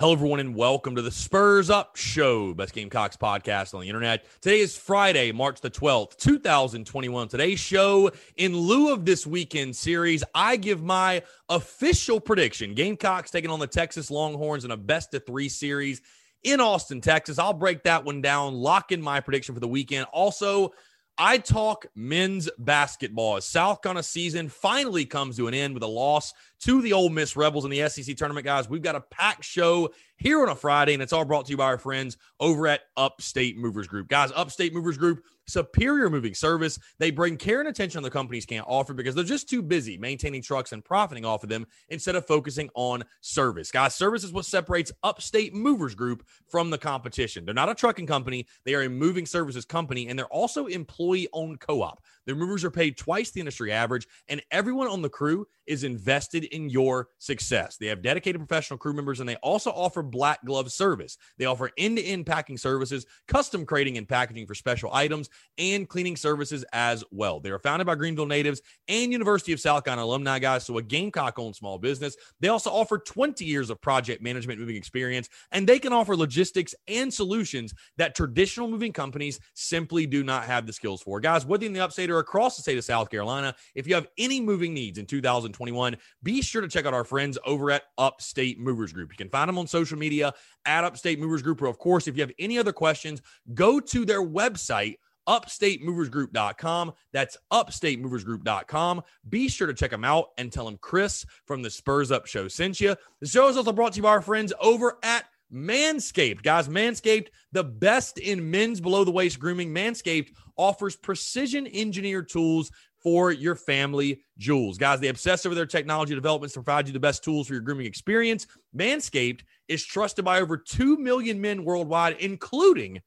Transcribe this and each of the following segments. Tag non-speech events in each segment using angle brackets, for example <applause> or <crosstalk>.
Hello, everyone, and welcome to the Spurs Up Show, best Gamecocks podcast on the internet. Today is Friday, March the 12th, 2021. Today's show, in lieu of this weekend series, I give my official prediction Gamecocks taking on the Texas Longhorns in a best of three series in Austin, Texas. I'll break that one down, lock in my prediction for the weekend. Also, I talk men's basketball as South Carolina season finally comes to an end with a loss to the Ole Miss Rebels in the SEC tournament, guys. We've got a packed show here on a Friday, and it's all brought to you by our friends over at Upstate Movers Group. Guys, Upstate Movers Group, superior moving service. They bring care and attention the companies can't offer because they're just too busy maintaining trucks and profiting off of them instead of focusing on service. Guys, service is what separates Upstate Movers Group from the competition. They're not a trucking company, they are a moving services company, and they're also employee owned co op. Their movers are paid twice the industry average, and everyone on the crew is invested in your success. They have dedicated professional crew members, and they also offer black glove service. They offer end to end packing services, custom crating and packaging for special items, and cleaning services as well. They are founded by Greenville natives and University of South Carolina alumni guys, so a Gamecock owned small business. They also offer 20 years of project management moving experience, and they can offer logistics and solutions that traditional moving companies simply do not have the skills for. Guys, whether in the upstate or across the state of South Carolina, if you have any moving needs in 2021, be sure to check out our friends over at Upstate Movers Group. You can find them on social media at Upstate Movers Group. Or, of course, if you have any other questions, go to their website upstatemoversgroup.com. That's upstatemoversgroup.com. Be sure to check them out and tell them Chris from the Spurs Up Show sent you. The show is also brought to you by our friends over at Manscaped. Guys, Manscaped, the best in men's below the waist grooming. Manscaped offers precision engineered tools for your family jewels. Guys, they obsess over their technology developments to provide you the best tools for your grooming experience. Manscaped is trusted by over 2 million men worldwide, including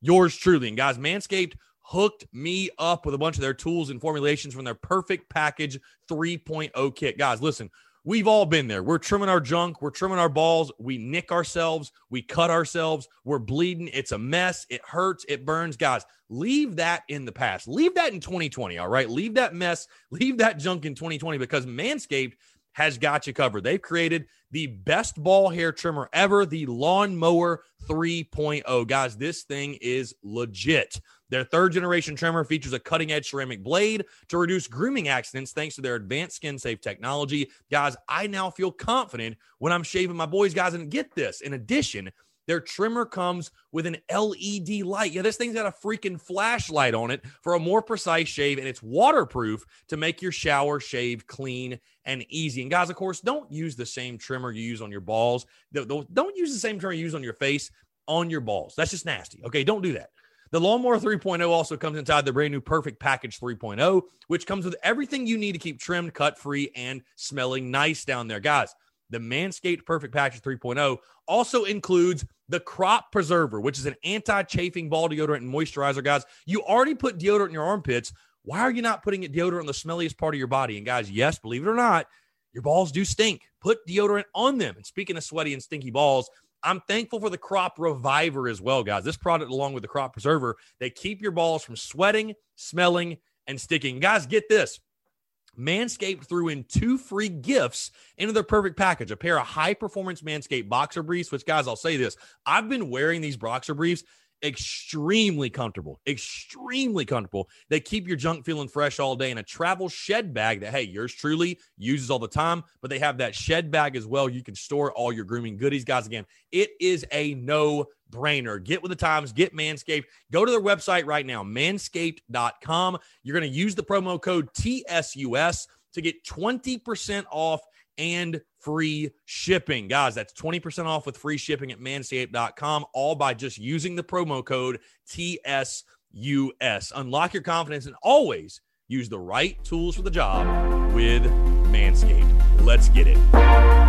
yours truly. And guys, Manscaped hooked me up with a bunch of their tools and formulations from their perfect package 3.0 kit. Guys, listen, we've all been there. We're trimming our junk, we're trimming our balls, we nick ourselves, we cut ourselves, we're bleeding. It's a mess. It hurts, it burns. Guys, leave that in the past. Leave that in 2020. All right. Leave that mess, <laughs> leave that junk in 2020 because Manscaped has got you covered. They've created the best ball hair trimmer ever, the Lawnmower 3.0. Guys, this thing is legit. Their third generation trimmer features a cutting edge ceramic blade to reduce grooming accidents thanks to their advanced skin safe technology. Guys, I now feel confident when I'm shaving my boys, guys. And get this in addition, their trimmer comes with an LED light. Yeah, this thing's got a freaking flashlight on it for a more precise shave, and it's waterproof to make your shower shave clean and easy. And guys, of course, don't use the same trimmer you use on your balls. Don't use the same trimmer you use on your face on your balls. That's just nasty. Okay, don't do that. The Lawnmower 3.0 also comes inside the brand new Perfect Package 3.0, which comes with everything you need to keep trimmed, cut free, and smelling nice down there. Guys, the Manscaped Perfect Package 3.0 also includes the Crop Preserver, which is an anti chafing ball deodorant and moisturizer. Guys, you already put deodorant in your armpits. Why are you not putting it deodorant on the smelliest part of your body? And guys, yes, believe it or not, your balls do stink. Put deodorant on them. And speaking of sweaty and stinky balls, I'm thankful for the Crop Reviver as well, guys. This product, along with the Crop Preserver, they keep your balls from sweating, smelling, and sticking. Guys, get this. Manscaped threw in two free gifts into their perfect package a pair of high performance Manscaped boxer briefs, which, guys, I'll say this I've been wearing these boxer briefs extremely comfortable, extremely comfortable. They keep your junk feeling fresh all day in a travel shed bag that, hey, yours truly uses all the time, but they have that shed bag as well. You can store all your grooming goodies. Guys, again, it is a no brainer. Get with the times, get Manscaped. Go to their website right now, manscaped.com. You're going to use the promo code TSUS to get 20% off and free shipping. Guys, that's 20% off with free shipping at manscaped.com, all by just using the promo code TSUS. Unlock your confidence and always use the right tools for the job with Manscaped. Let's get it.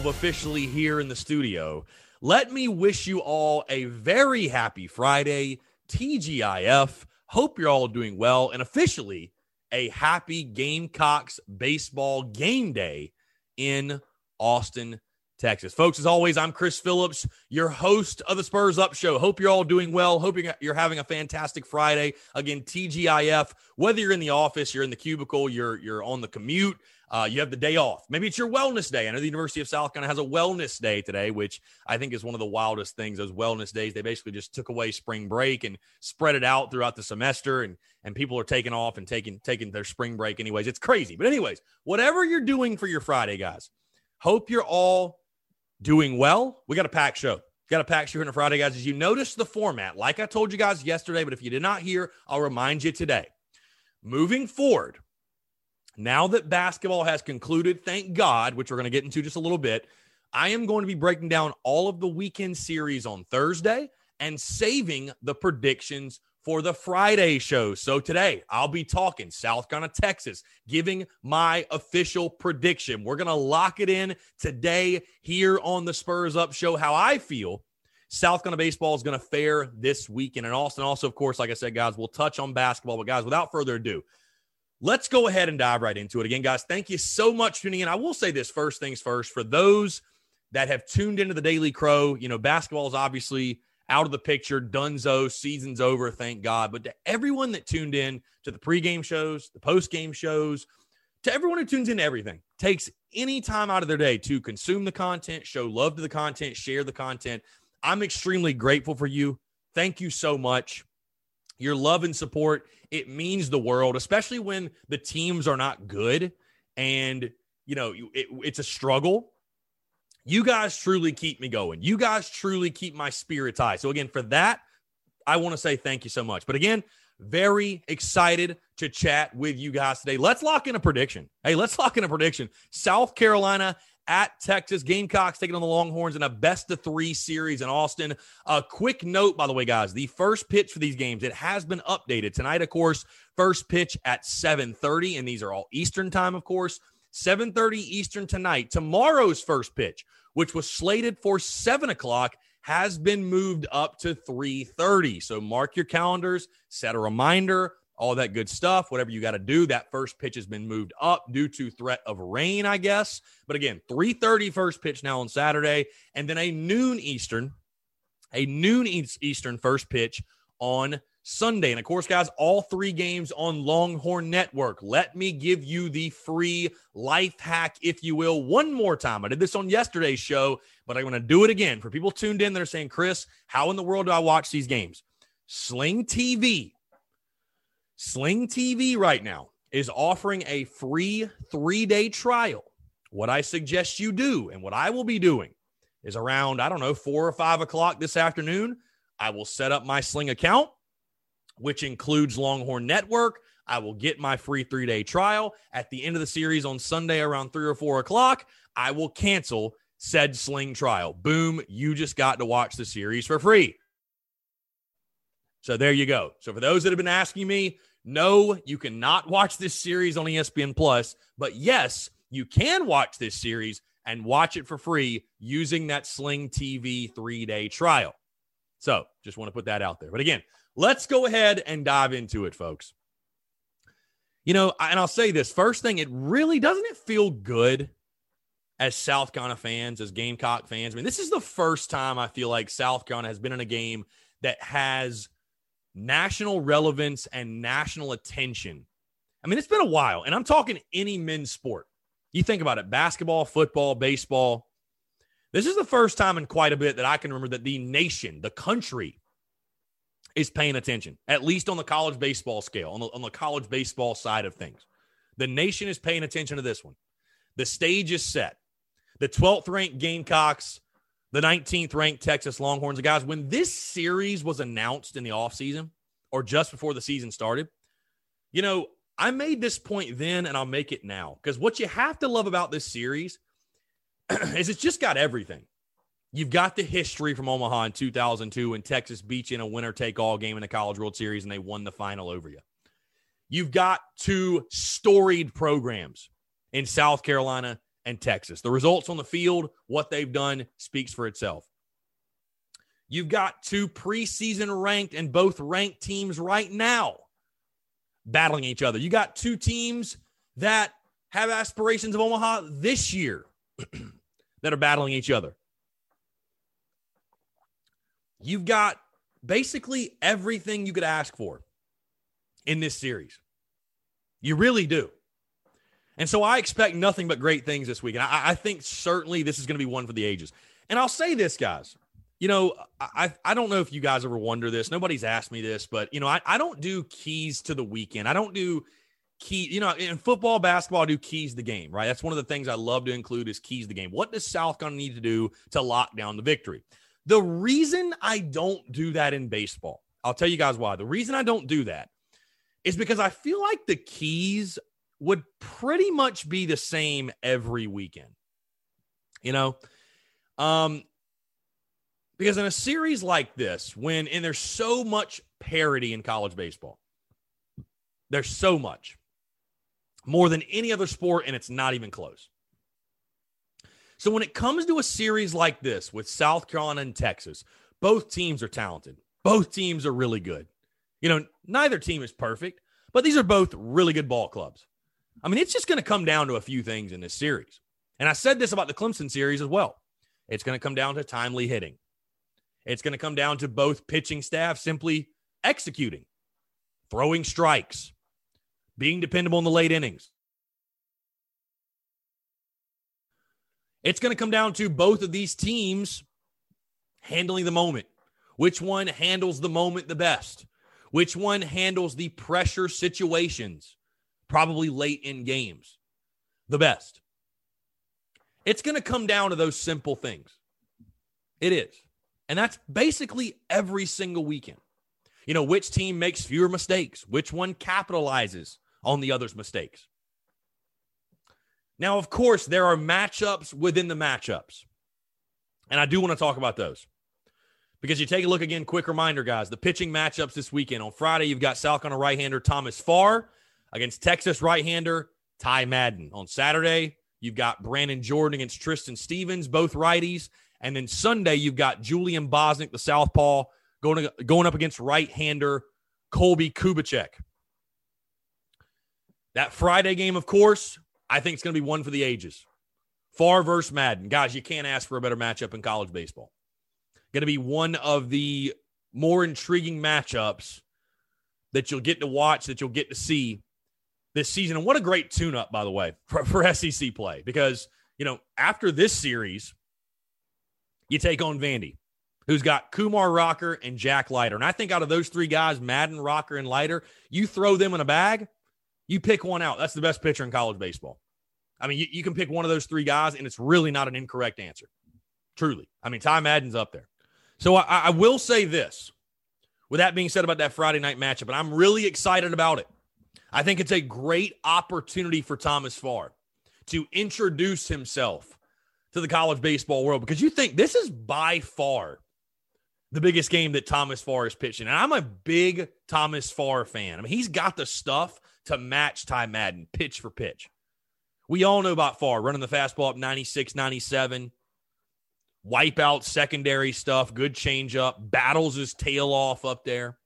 12 officially here in the studio. Let me wish you all a very happy Friday, TGIF. Hope you're all doing well, and officially a happy Gamecocks baseball game day in Austin, Texas. Folks, as always, I'm Chris Phillips, your host of the Spurs Up Show. Hope you're all doing well. Hoping you're having a fantastic Friday. Again, TGIF. Whether you're in the office, you're in the cubicle, you're you're on the commute, uh, you have the day off. Maybe it's your wellness day. I know the University of South Carolina has a wellness day today, which I think is one of the wildest things. Those wellness days, they basically just took away spring break and spread it out throughout the semester, and and people are taking off and taking taking their spring break. Anyways, it's crazy. But anyways, whatever you're doing for your Friday, guys, hope you're all doing well. We got a packed show. Got a packed show on a Friday, guys. As you notice the format, like I told you guys yesterday, but if you did not hear, I'll remind you today. Moving forward, now that basketball has concluded, thank God, which we're going to get into just a little bit, I am going to be breaking down all of the weekend series on Thursday and saving the predictions for the Friday show. So today I'll be talking South Carolina, Texas, giving my official prediction. We're going to lock it in today here on the Spurs Up show how I feel South Carolina baseball is going to fare this weekend in Austin. Also, of course, like I said, guys, we'll touch on basketball. But guys, without further ado, let's go ahead and dive right into it. Again, guys, thank you so much for tuning in. I will say this first things first for those that have tuned into the Daily Crow, you know, basketball is obviously out of the picture. Dunzo, season's over, thank God. But to everyone that tuned in to the pregame shows, the postgame shows, to everyone who tunes in everything, takes any time out of their day to consume the content, show love to the content, share the content. I'm extremely grateful for you. Thank you so much. Your love and support, it means the world, especially when the teams are not good and, you know, it, it's a struggle. You guys truly keep me going. You guys truly keep my spirits high. So, again, for that, I want to say thank you so much. But again, very excited to chat with you guys today. Let's lock in a prediction. Hey, let's lock in a prediction. South Carolina at Texas. Gamecocks taking on the Longhorns in a best of three series in Austin. A quick note, by the way, guys, the first pitch for these games, it has been updated. Tonight, of course, first pitch at 7:30, and these are all Eastern time, of course. 7:30 Eastern tonight. Tomorrow's first pitch, which was slated for 7 o'clock, has been moved up to 3:30. So mark your calendars, set a reminder all that good stuff. Whatever you got to do. That first pitch has been moved up due to threat of rain, I guess. But again, 3:30 first pitch now on Saturday, and then a noon Eastern, a noon Eastern first pitch on Sunday. And of course, guys, all three games on Longhorn Network. Let me give you the free life hack, if you will, one more time. I did this on yesterday's show, but I'm going to do it again for people tuned in that are saying, Chris, how in the world do I watch these games? Sling TV Sling TV right now is offering a free three day trial. What I suggest you do, and what I will be doing, is around, I don't know, four or five o'clock this afternoon. I will set up my Sling account, which includes Longhorn Network. I will get my free three day trial. At the end of the series on Sunday around three or four o'clock, I will cancel said Sling trial. Boom, you just got to watch the series for free. So there you go. So for those that have been asking me, no, you cannot watch this series on ESPN Plus, but yes, you can watch this series and watch it for free using that Sling TV 3-day trial. So, just want to put that out there. But again, let's go ahead and dive into it, folks. You know, and I'll say this first thing, it really doesn't it feel good as South Carolina fans, as Gamecock fans. I mean, this is the first time I feel like South Carolina has been in a game that has national relevance and national attention. I mean, it's been a while, and I'm talking any men's sport. You think about it basketball, football, baseball. This is the first time in quite a bit that I can remember that the nation, the country, is paying attention, at least on the college baseball scale, on the, on the college baseball side of things. The nation is paying attention to this one. The stage is set. The 12th ranked Gamecocks, the 19th ranked Texas Longhorns. Guys, when this series was announced in the offseason or just before the season started, you know, I made this point then and I'll make it now because what you have to love about this series <clears throat> is it's just got everything. You've got the history from Omaha in 2002 when Texas beat you in a winner take all game in the College World Series and they won the final over you. You've got two storied programs in South Carolina and Texas. The results on the field, what they've done, speaks for itself. You've got two preseason ranked and both ranked teams right now battling each other. You got two teams that have aspirations of Omaha this year <clears throat> that are battling each other. You've got basically everything you could ask for in this series. You really do. And so I expect nothing but great things this week. And I, I think certainly this is going to be one for the ages. And I'll say this, guys. You know, I I don't know if you guys ever wonder this. Nobody's asked me this, but you know, I, I don't do keys to the weekend. I don't do key, you know, in football, basketball, I do keys the game, right? That's one of the things I love to include is keys the game. What does South going to need to do to lock down the victory? The reason I don't do that in baseball, I'll tell you guys why. The reason I don't do that is because I feel like the keys would pretty much be the same every weekend. You know, um, because in a series like this, when and there's so much parity in college baseball, there's so much more than any other sport, and it's not even close. So when it comes to a series like this with South Carolina and Texas, both teams are talented. Both teams are really good. You know, neither team is perfect, but these are both really good ball clubs. I mean, it's just going to come down to a few things in this series. And I said this about the Clemson series as well. It's going to come down to timely hitting. It's going to come down to both pitching staff simply executing, throwing strikes, being dependable in the late innings. It's going to come down to both of these teams handling the moment. Which one handles the moment the best? Which one handles the pressure situations, probably late in games, the best? It's going to come down to those simple things. It is. And that's basically every single weekend. You know, which team makes fewer mistakes? Which one capitalizes on the other's mistakes? Now, of course, there are matchups within the matchups. And I do want to talk about those. Because you take a look again, quick reminder, guys, the pitching matchups this weekend. On Friday, you've got South a right hander Thomas Farr against Texas right hander Ty Madden. On Saturday, you've got Brannon Jordan against Tristan Stevens, both righties. And then Sunday, you've got Julian Bosnick, the southpaw, going, to, going up against right-hander Colby Kubicek. That Friday game, of course, I think it's going to be one for the ages. Farr versus Madden. Guys, you can't ask for a better matchup in college baseball. Going to be one of the more intriguing matchups that you'll get to watch, that you'll get to see this season. And what a great tune up, by the way, for, for SEC play. Because, you know, after this series, you take on Vandy, who's got Kumar Rocker and Jack Leiter. And I think out of those three guys, Madden, Rocker, and Leiter, you throw them in a bag, you pick one out. That's the best pitcher in college baseball. I mean, you, you can pick one of those three guys, and it's really not an incorrect answer. Truly. I mean, Ty Madden's up there. So I, I will say this. With that being said about that Friday night matchup, and I'm really excited about it. I think it's a great opportunity for Thomas Farr to introduce himself to the college baseball world because you think this is by far the biggest game that Thomas Farr is pitching. And I'm a big Thomas Farr fan. I mean, he's got the stuff to match Ty Madden pitch for pitch. We all know about Farr running the fastball up 96, 97, wipe out secondary stuff, good changeup, battles his tail off up there.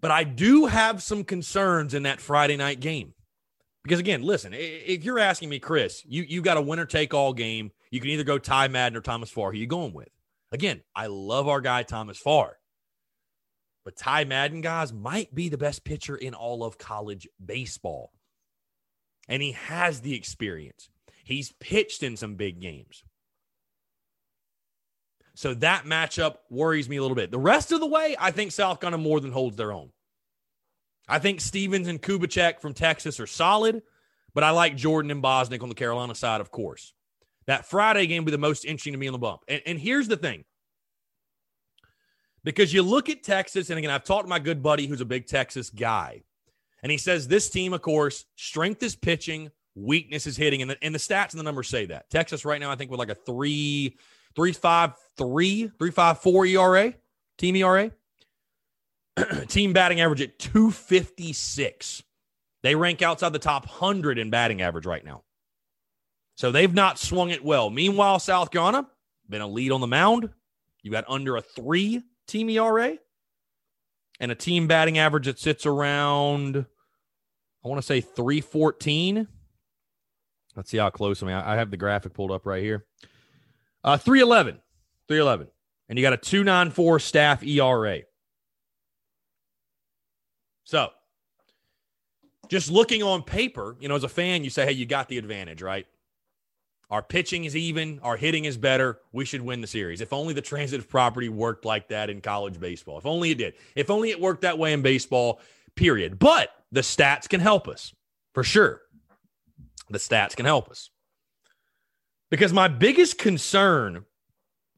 But I do have some concerns in that Friday night game. Because again, listen, if you're asking me, Chris, you, you got a winner take all game. You can either go Ty Madden or Thomas Farr. Who are you going with? Again, I love our guy, Thomas Farr. But Ty Madden, guys, might be the best pitcher in all of college baseball. And he has the experience. He's pitched in some big games. So that matchup worries me a little bit. The rest of the way, I think South Carolina more than holds their own. I think Stevens and Kubicek from Texas are solid, but I like Jordan and Bosnick on the Carolina side, of course. That Friday game will be the most interesting to me on the bump. And, and here's the thing because you look at Texas, and again, I've talked to my good buddy who's a big Texas guy, and he says this team, of course, strength is pitching, weakness is hitting, and the, and the stats and the numbers say that. Texas right now, I think, with like a three, three, five, three, three, five, four ERA, team ERA, <clears throat> team batting average at 256. They rank outside the top 100 in batting average right now. So they've not swung it well. Meanwhile, South Carolina been a lead on the mound. You got under a three team ERA and a team batting average that sits around, I want to say 314. Let's see how close. I mean, I have the graphic pulled up right here. Uh, 311. 311. And you got a 294 staff ERA. So, just looking on paper, you know, as a fan, you say, hey, you got the advantage, right? Our pitching is even, our hitting is better. We should win the series. If only the transitive property worked like that in college baseball. If only it did. If only it worked that way in baseball, period. But the stats can help us for sure. The stats can help us. Because my biggest concern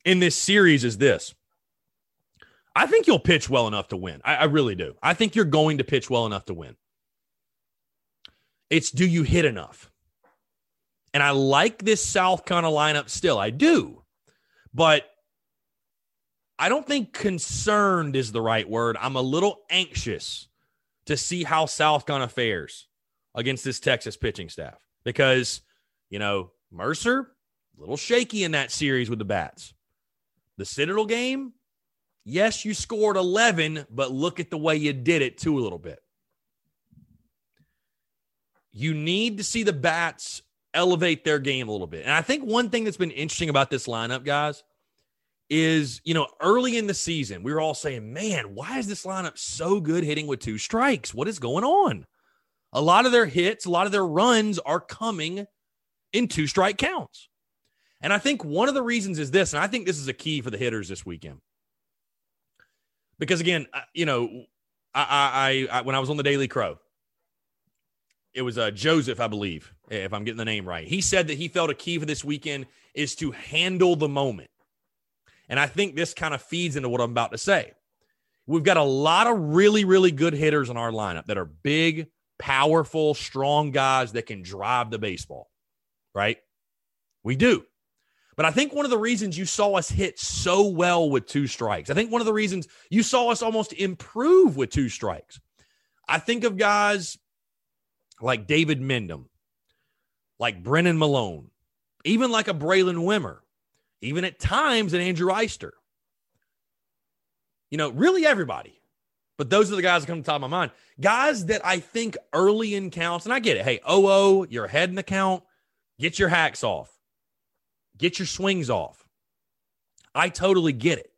in this series is this I think you'll pitch well enough to win. I, I, really do. I think you're going to pitch well enough to win. It's do you hit enough? And I like this South of lineup still. I do. But I don't think concerned is the right word. I'm a little anxious to see how South Carolina fares against this Texas pitching staff because, you know, Mercer, little shaky in that series with the Bats. The Citadel game, yes, you scored 11, but look at the way you did it too a little bit. You need to see the Bats elevate their game a little bit. And I think one thing that's been interesting about this lineup, guys, is, you know, early in the season, we were all saying, man, why is this lineup so good hitting with two strikes? What is going on? A lot of their hits, a lot of their runs are coming in two strike counts. And I think one of the reasons is this, and I think this is a key for the hitters this weekend. Because again, you know, I, I, I when I was on the Daily Crow, it was uh, Joseph, I believe, if I'm getting the name right. He said that he felt a key for this weekend is to handle the moment. And I think this kind of feeds into what I'm about to say. We've got a lot of really, really good hitters in our lineup that are big, powerful, strong guys that can drive the baseball, right? We do. But I think one of the reasons you saw us hit so well with two strikes, I think one of the reasons you saw us almost improve with two strikes. I think of guys like David Mendham, like Brennan Milone, even like a Braylen Wimmer, even at times an Andrew Eyster. You know, really everybody. But those are the guys that come to the top of my mind. Guys that I think early in counts, and I get it. Hey, oh, oh you're ahead in the count. Get your hacks off. Get your swings off. I totally get it.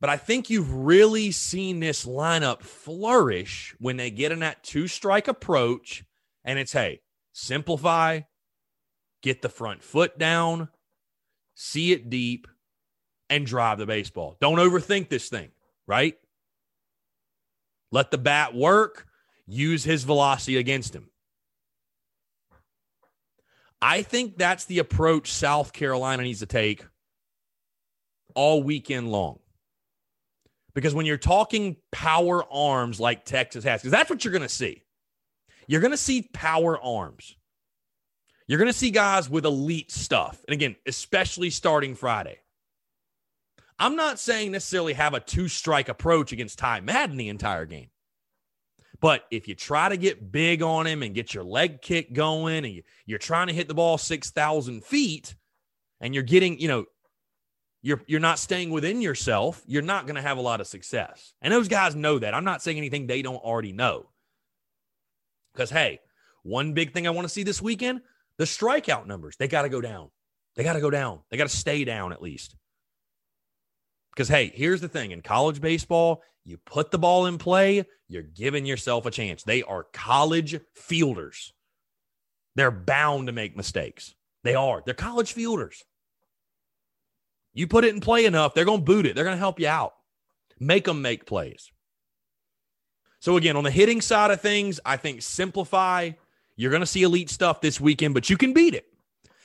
But I think you've really seen this lineup flourish when they get in that two strike approach. And it's, hey, simplify, get the front foot down, see it deep, and drive the baseball. Don't overthink this thing, right? Let the bat work, use his velocity against him. I think that's the approach South Carolina needs to take all weekend long. Because when you're talking power arms like Texas has, because that's what you're going to see. You're going to see power arms. You're going to see guys with elite stuff. And again, especially starting Friday. I'm not saying necessarily have a two strike approach against Ty Madden the entire game. But if you try to get big on him and get your leg kick going and you're trying to hit the ball 6,000 feet and you're getting, you know, you're, you're not staying within yourself, you're not going to have a lot of success. And those guys know that. I'm not saying anything they don't already know. Because, hey, one big thing I want to see this weekend the strikeout numbers, they got to go down. They got to go down. They got to stay down at least. Because, hey, here's the thing in college baseball, you put the ball in play, you're giving yourself a chance. They are college fielders. They're bound to make mistakes. They are. They're college fielders. You put it in play enough, they're going to boot it. They're going to help you out. Make them make plays. So, again, on the hitting side of things, I think simplify. You're going to see elite stuff this weekend, but you can beat it.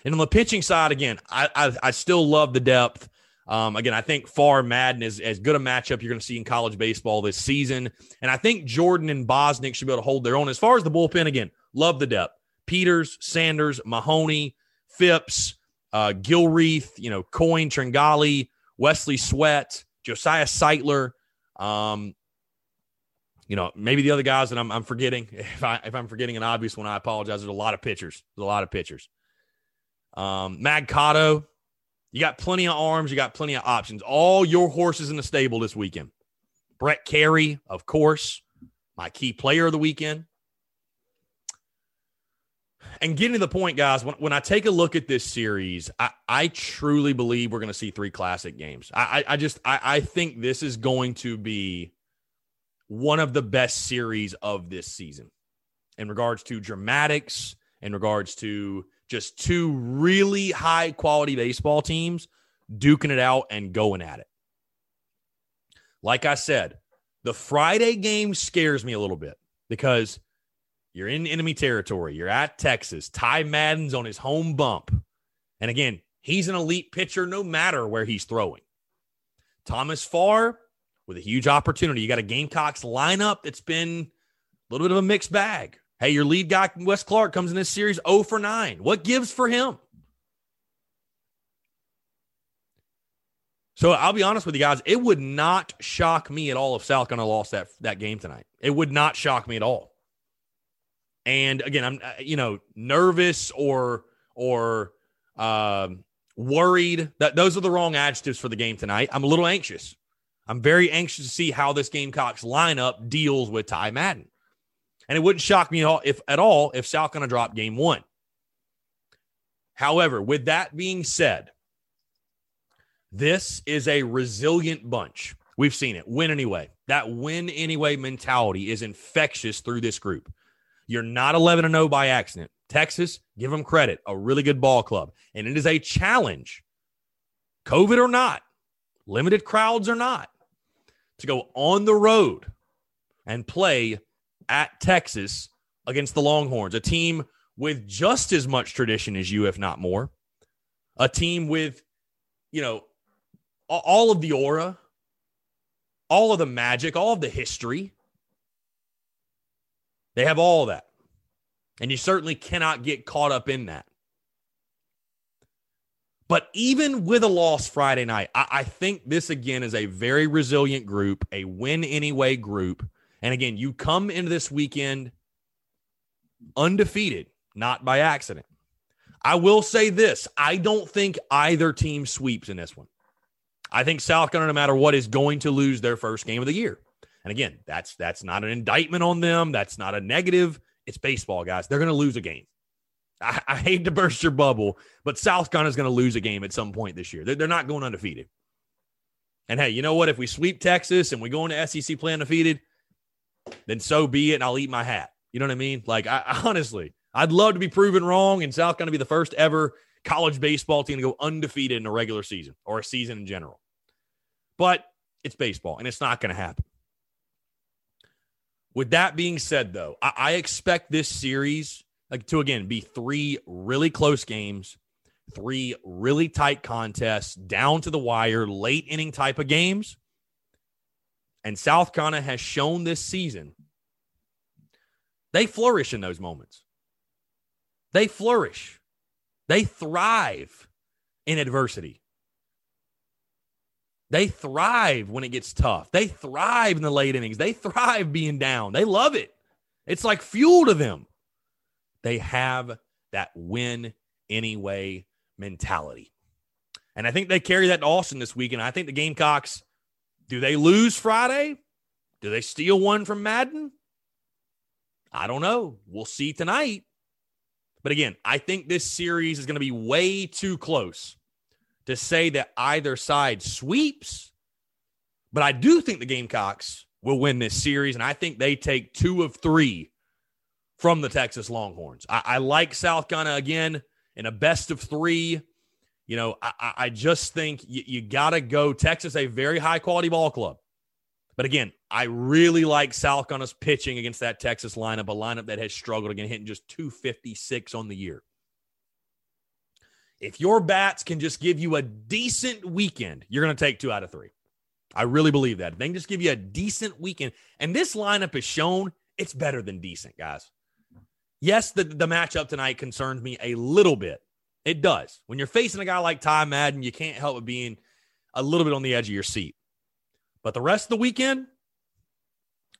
And on the pitching side, again, I, I, I still love the depth. Um, again, I think Farr Madden is as good a matchup you're going to see in college baseball this season. And I think Jordan and Bosnick should be able to hold their own. As far as the bullpen, again, love the depth. Peters, Sanders, Mahoney, Phipps, uh, Gilreath, you know, Coyne, Tringali, Wesley Sweat, Josiah Sightler. Um, you know, maybe the other guys that I'm, I'm forgetting. <laughs> If I if I'm forgetting an obvious one, I apologize. There's a lot of pitchers. There's a lot of pitchers. Um, Mag Cotto, you got plenty of arms. You got plenty of options. All your horses in the stable this weekend. Brett Kerry, of course, my key player of the weekend. And getting to the point, guys, when, when I take a look at this series, I, I truly believe we're going to see three classic games. I, I, I just I, I think this is going to be one of the best series of this season in regards to dramatics, in regards to just two really high quality baseball teams duking it out and going at it. Like I said, the Friday game scares me a little bit because you're in enemy territory. You're at Texas. Ty Madden's on his home bump. And again, he's an elite pitcher no matter where he's throwing. Thomas Farr with a huge opportunity. You got a Gamecocks lineup that's been a little bit of a mixed bag. Hey, your lead guy, Wes Clark, comes in this series 0 for 9. What gives for him? So I'll be honest with you guys, it would not shock me at all if South Carolina lost that that game tonight. It would not shock me at all. And again, I'm uh, you know nervous or or um, worried. That those are the wrong adjectives for the game tonight. I'm a little anxious. I'm very anxious to see how this Gamecocks lineup deals with Ty Madden. And it wouldn't shock me at all if at all if South going to drop game one. However, with that being said, this is a resilient bunch. We've seen it win anyway. That win anyway mentality is infectious through this group. You're not 11 0 by accident. Texas, give them credit, a really good ball club. And it is a challenge, COVID or not, limited crowds or not, to go on the road and play at Texas against the Longhorns, a team with just as much tradition as you, if not more. A team with, you know, all of the aura, all of the magic, all of the history. They have all that. And you certainly cannot get caught up in that. But even with a loss Friday night, I, I, think this again is a very resilient group, a win anyway group and again, you come into this weekend undefeated, not by accident. I will say this I don't think either team sweeps in this one. I think South Carolina, no matter what, is going to lose their first game of the year. And again, that's that's not an indictment on them. That's not a negative. It's baseball, guys. They're going to lose a game. I, I, hate to burst your bubble, but South Carolina is going to lose a game at some point this year. They're, they're not going undefeated. And hey, you know what? If we sweep Texas and we go into SEC play undefeated, then so be it, and I'll eat my hat. You know what I mean? Like, I, honestly, I'd love to be proven wrong, and South going to be the first ever college baseball team to go undefeated in a regular season or a season in general. But it's baseball, and it's not going to happen. With that being said, though, I, I expect this series like to again be three really close games, three really tight contests, down to the wire, late inning type of games. And South Carolina has shown this season they flourish in those moments. They flourish. They thrive in adversity. They thrive when it gets tough. They thrive in the late innings. They thrive being down. They love it. It's like fuel to them. They have that win anyway mentality. And I think they carry that to Austin this week. And I think the Gamecocks, do they lose Friday? Do they steal one from Madden? I don't know. We'll see tonight. But again, I think this series is going to be way too close to say that either side sweeps. But I do think the Gamecocks will win this series. And I think they take two of three from the Texas Longhorns. I, I like South Carolina again in a best of three. You know, I, I just think you, you got to go. Texas, a very high quality ball club. But again, I really like Carolina's pitching against that Texas lineup, a lineup that has struggled again, hitting just 256 on the year. If your bats can just give you a decent weekend, you're going to take two out of three. I really believe that. If they can just give you a decent weekend, and this lineup has shown it's better than decent, guys. Yes, the, the matchup tonight concerns me a little bit. It does. When you're facing a guy like Ty Madden, you can't help but being a little bit on the edge of your seat. But the rest of the weekend,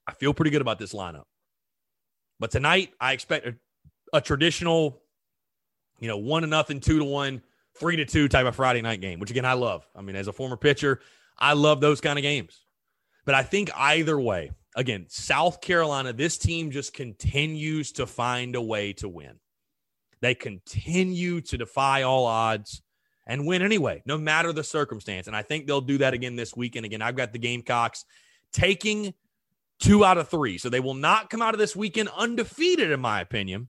I feel pretty good about this lineup. But tonight, I expect a, a traditional, you know, one to nothing, two to one, three to two type of Friday night game, which again, I love. I mean, as a former pitcher, I love those kind of games. But I think either way, again, South Carolina, this team just continues to find a way to win. They continue to defy all odds and win anyway, no matter the circumstance. And I think they'll do that again this weekend. Again, I've got the Gamecocks taking two out of three. So they will not come out of this weekend undefeated, in my opinion.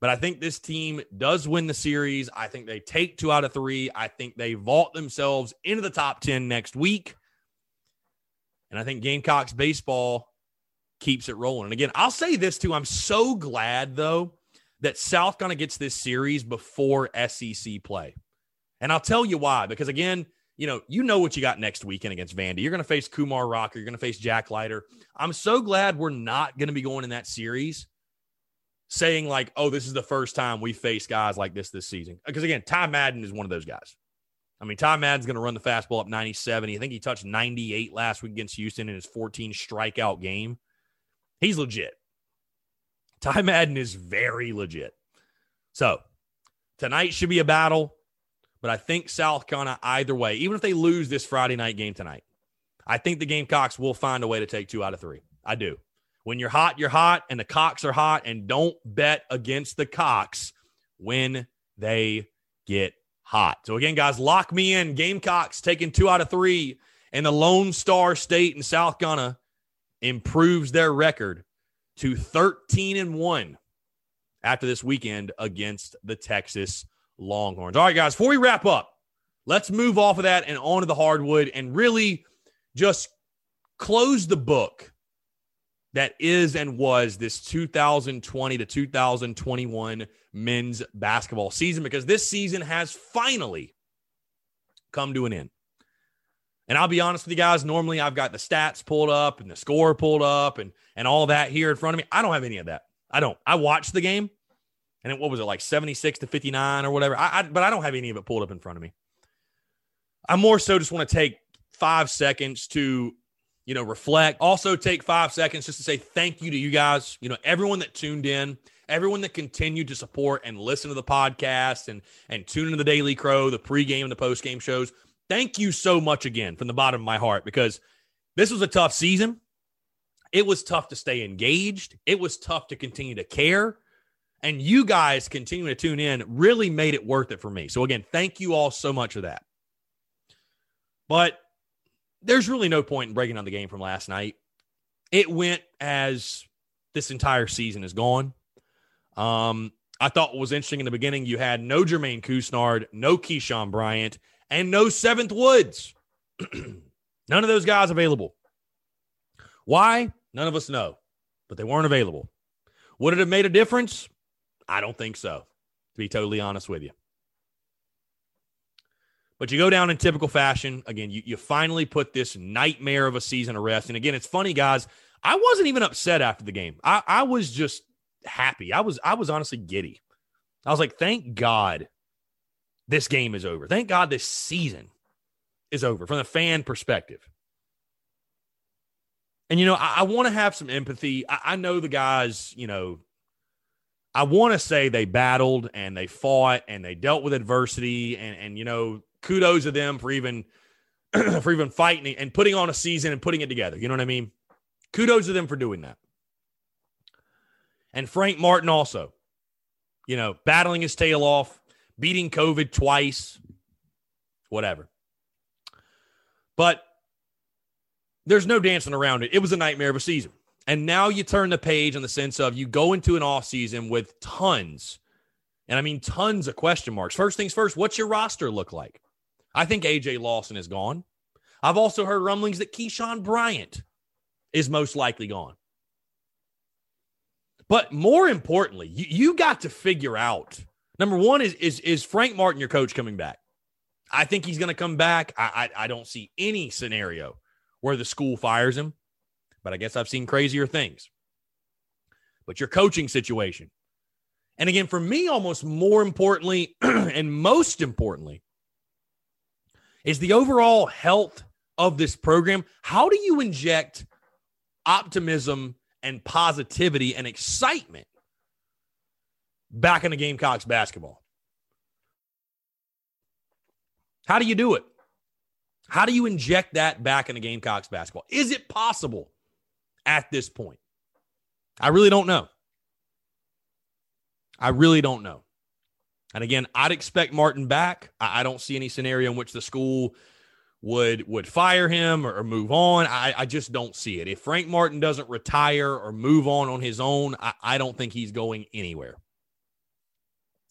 But I think this team does win the series. I think they take two out of three. I think they vault themselves into the top 10 next week. And I think Gamecocks baseball keeps it rolling. And again, I'll say this too. I'm so glad, though, that South kind of gets this series before SEC play. And I'll tell you why. Because again, you know, you know what you got next weekend against Vandy. You're going to face Kumar Rocker. You're going to face Jack Leiter. I'm so glad we're not going to be going in that series saying like, oh, this is the first time we face guys like this this season. Because again, Ty Madden is one of those guys. I mean, Ty Madden's going to run the fastball up 97. I think he touched 98 last week against Houston in his 14 strikeout game. He's legit. Ty Madden is very legit. So tonight should be a battle. But I think South Carolina, either way, even if they lose this Friday night game tonight, I think the Gamecocks will find a way to take two out of three. I do. When you're hot, you're hot, and the Cocks are hot, and don't bet against the Cocks when they get hot. So again, guys, lock me in. Gamecocks taking two out of three, and the Lone Star State in South Carolina improves their record to 13 and 1 after this weekend against the Texas Longhorns. All right, guys, before we wrap up, let's move off of that and onto the hardwood and really just close the book that is and was this 2020 to 2021 men's basketball season because this season has finally come to an end. And I'll be honest with you guys, normally I've got the stats pulled up and the score pulled up and and all that here in front of me. I don't have any of that. I don't. I watched the game and it, what was it like 76 to 59 or whatever I, I, but i don't have any of it pulled up in front of me i more so just want to take five seconds to you know reflect also take five seconds just to say thank you to you guys you know everyone that tuned in everyone that continued to support and listen to the podcast and and tune into the daily crow the pregame and the postgame shows thank you so much again from the bottom of my heart because this was a tough season it was tough to stay engaged it was tough to continue to care and you guys continuing to tune in really made it worth it for me. So, again, thank you all so much for that. But there's really no point in breaking down the game from last night. It went as this entire season is gone. Um, I thought what was interesting in the beginning, you had no Jermaine Couisnard, no Keyshawn Bryant, and no Seventh Woods. <clears throat> None of those guys available. Why? None of us know, but they weren't available. Would it have made a difference? I don't think so, to be totally honest with you. But you go down in typical fashion. Again, you, you finally put this nightmare of a season to rest. And again, it's funny, guys. I wasn't even upset after the game. I, I was just happy. I was I was honestly giddy. I was like, thank God this game is over. Thank God this season is over from the fan perspective. And, you know, I, I want to have some empathy. I, I know the guys, you know, I want to say they battled and they fought and they dealt with adversity and, and you know, kudos to them for even <clears throat> for even fighting and putting on a season and putting it together. You know what I mean? Kudos to them for doing that. And Frank Martin also, you know, battling his tail off, beating COVID twice, whatever. But there's no dancing around it. It was a nightmare of a season. And now you turn the page in the sense of you go into an off season with tons, and I mean tons of question marks. First things first, what's your roster look like? I think AJ Lawson is gone. I've also heard rumblings that Keyshawn Bryant is most likely gone. But more importantly, you, you got to figure out number one is is is Frank Martin your coach coming back? I think he's going to come back. I, I I don't see any scenario where the school fires him, but I guess I've seen crazier things. But your coaching situation, and again, for me, almost more importantly, <clears throat> and most importantly, is the overall health of this program. How do you inject optimism and positivity and excitement back into Gamecocks basketball? How do you do it? How do you inject that back into Gamecocks basketball? Is it possible at this point? I really don't know. I really don't know. And again, I'd expect Martin back. I, don't see any scenario in which the school would would fire him or, or move on. I, I, just don't see it. If Frank Martin doesn't retire or move on on his own, I, I don't think he's going anywhere.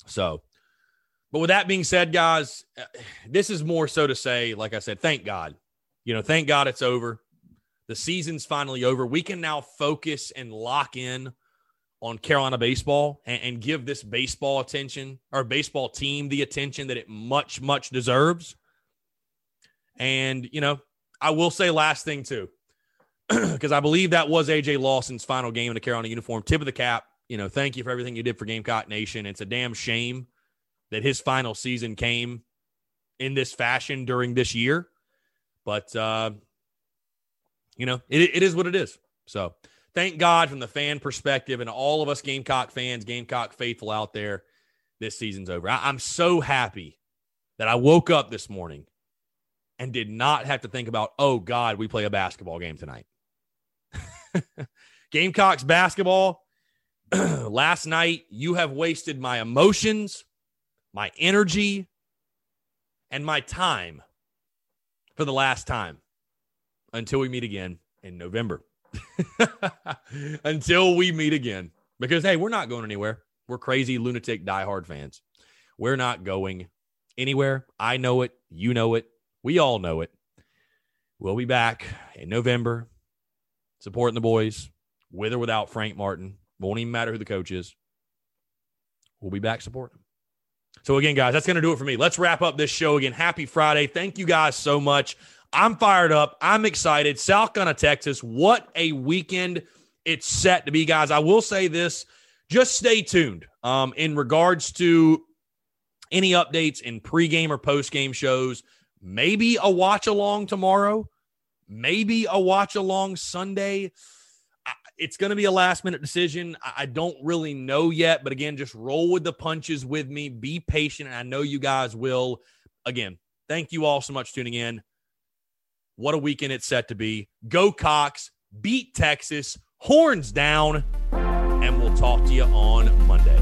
So, but with that being said, guys, this is more so to say, like I said, thank God. You know, thank God it's over. The season's finally over. We can now focus and lock in on Carolina baseball and, and give this baseball attention our baseball team the attention that it much, much deserves. And, you know, I will say last thing too, <clears throat> because I believe that was AJ Lawson's final game in the Carolina uniform. Tip of the cap. You know, thank you for everything you did for Gamecock Nation. It's a damn shame that his final season came in this fashion during this year. But, uh, you know, it, it is what it is. So thank God from the fan perspective and all of us Gamecock fans, Gamecock faithful out there, this season's over. I, I'm so happy that I woke up this morning and did not have to think about, oh God, we play a basketball game tonight. <laughs> Gamecocks basketball. <clears throat> Last night, you have wasted my emotions, my energy, and my time for the last time until we meet again in November. <laughs> until we meet again. Because, hey, we're not going anywhere. We're crazy, lunatic, diehard fans. We're not going anywhere. I know it. You know it. We all know it. We'll be back in November supporting the boys with or without Frank Martin. Won't even matter who the coach is. We'll be back supporting them. So, again, guys, that's going to do it for me. Let's wrap up this show again. Happy Friday. Thank you guys so much. I'm fired up. I'm excited. South Carolina, Texas. What a weekend it's set to be, guys. I will say this just stay tuned um, in regards to any updates in pregame or postgame shows. Maybe a watch along tomorrow, maybe a watch along Sunday. It's going to be a last minute decision. I don't really know yet, but again, just roll with the punches with me. Be patient. And I know you guys will. Again, thank you all so much tuning in. What a weekend it's set to be. Go Cocks, beat Texas, horns down, and we'll talk to you on Monday.